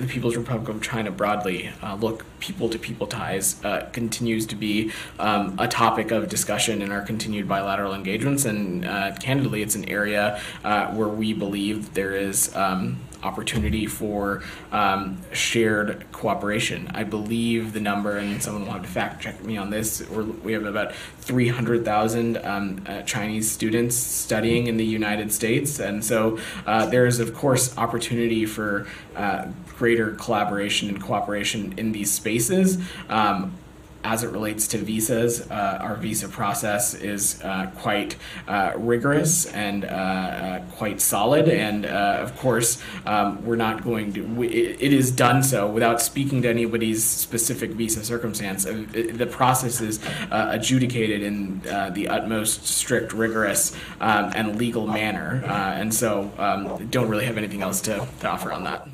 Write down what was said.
the People's Republic of China broadly, uh, look, people to people ties uh, continues to be um, a topic of discussion in our continued bilateral engagements. And uh, candidly, it's an area uh, where we believe there is. Um, opportunity for um, shared cooperation. I believe the number, and someone will have to fact check me on this. We have about 300,000 um, uh, Chinese students studying in the United States, and so uh, there is, of course, opportunity for uh, greater collaboration and cooperation in these spaces. Um, as it relates to visas, uh, our visa process is uh, quite uh, rigorous and uh, uh, quite solid. And uh, of course, um, we're not going to, we, it is done so without speaking to anybody's specific visa circumstance. The process is adjudicated in the utmost strict, rigorous, um, and legal manner. And so, um, don't really have anything else to, to offer on that.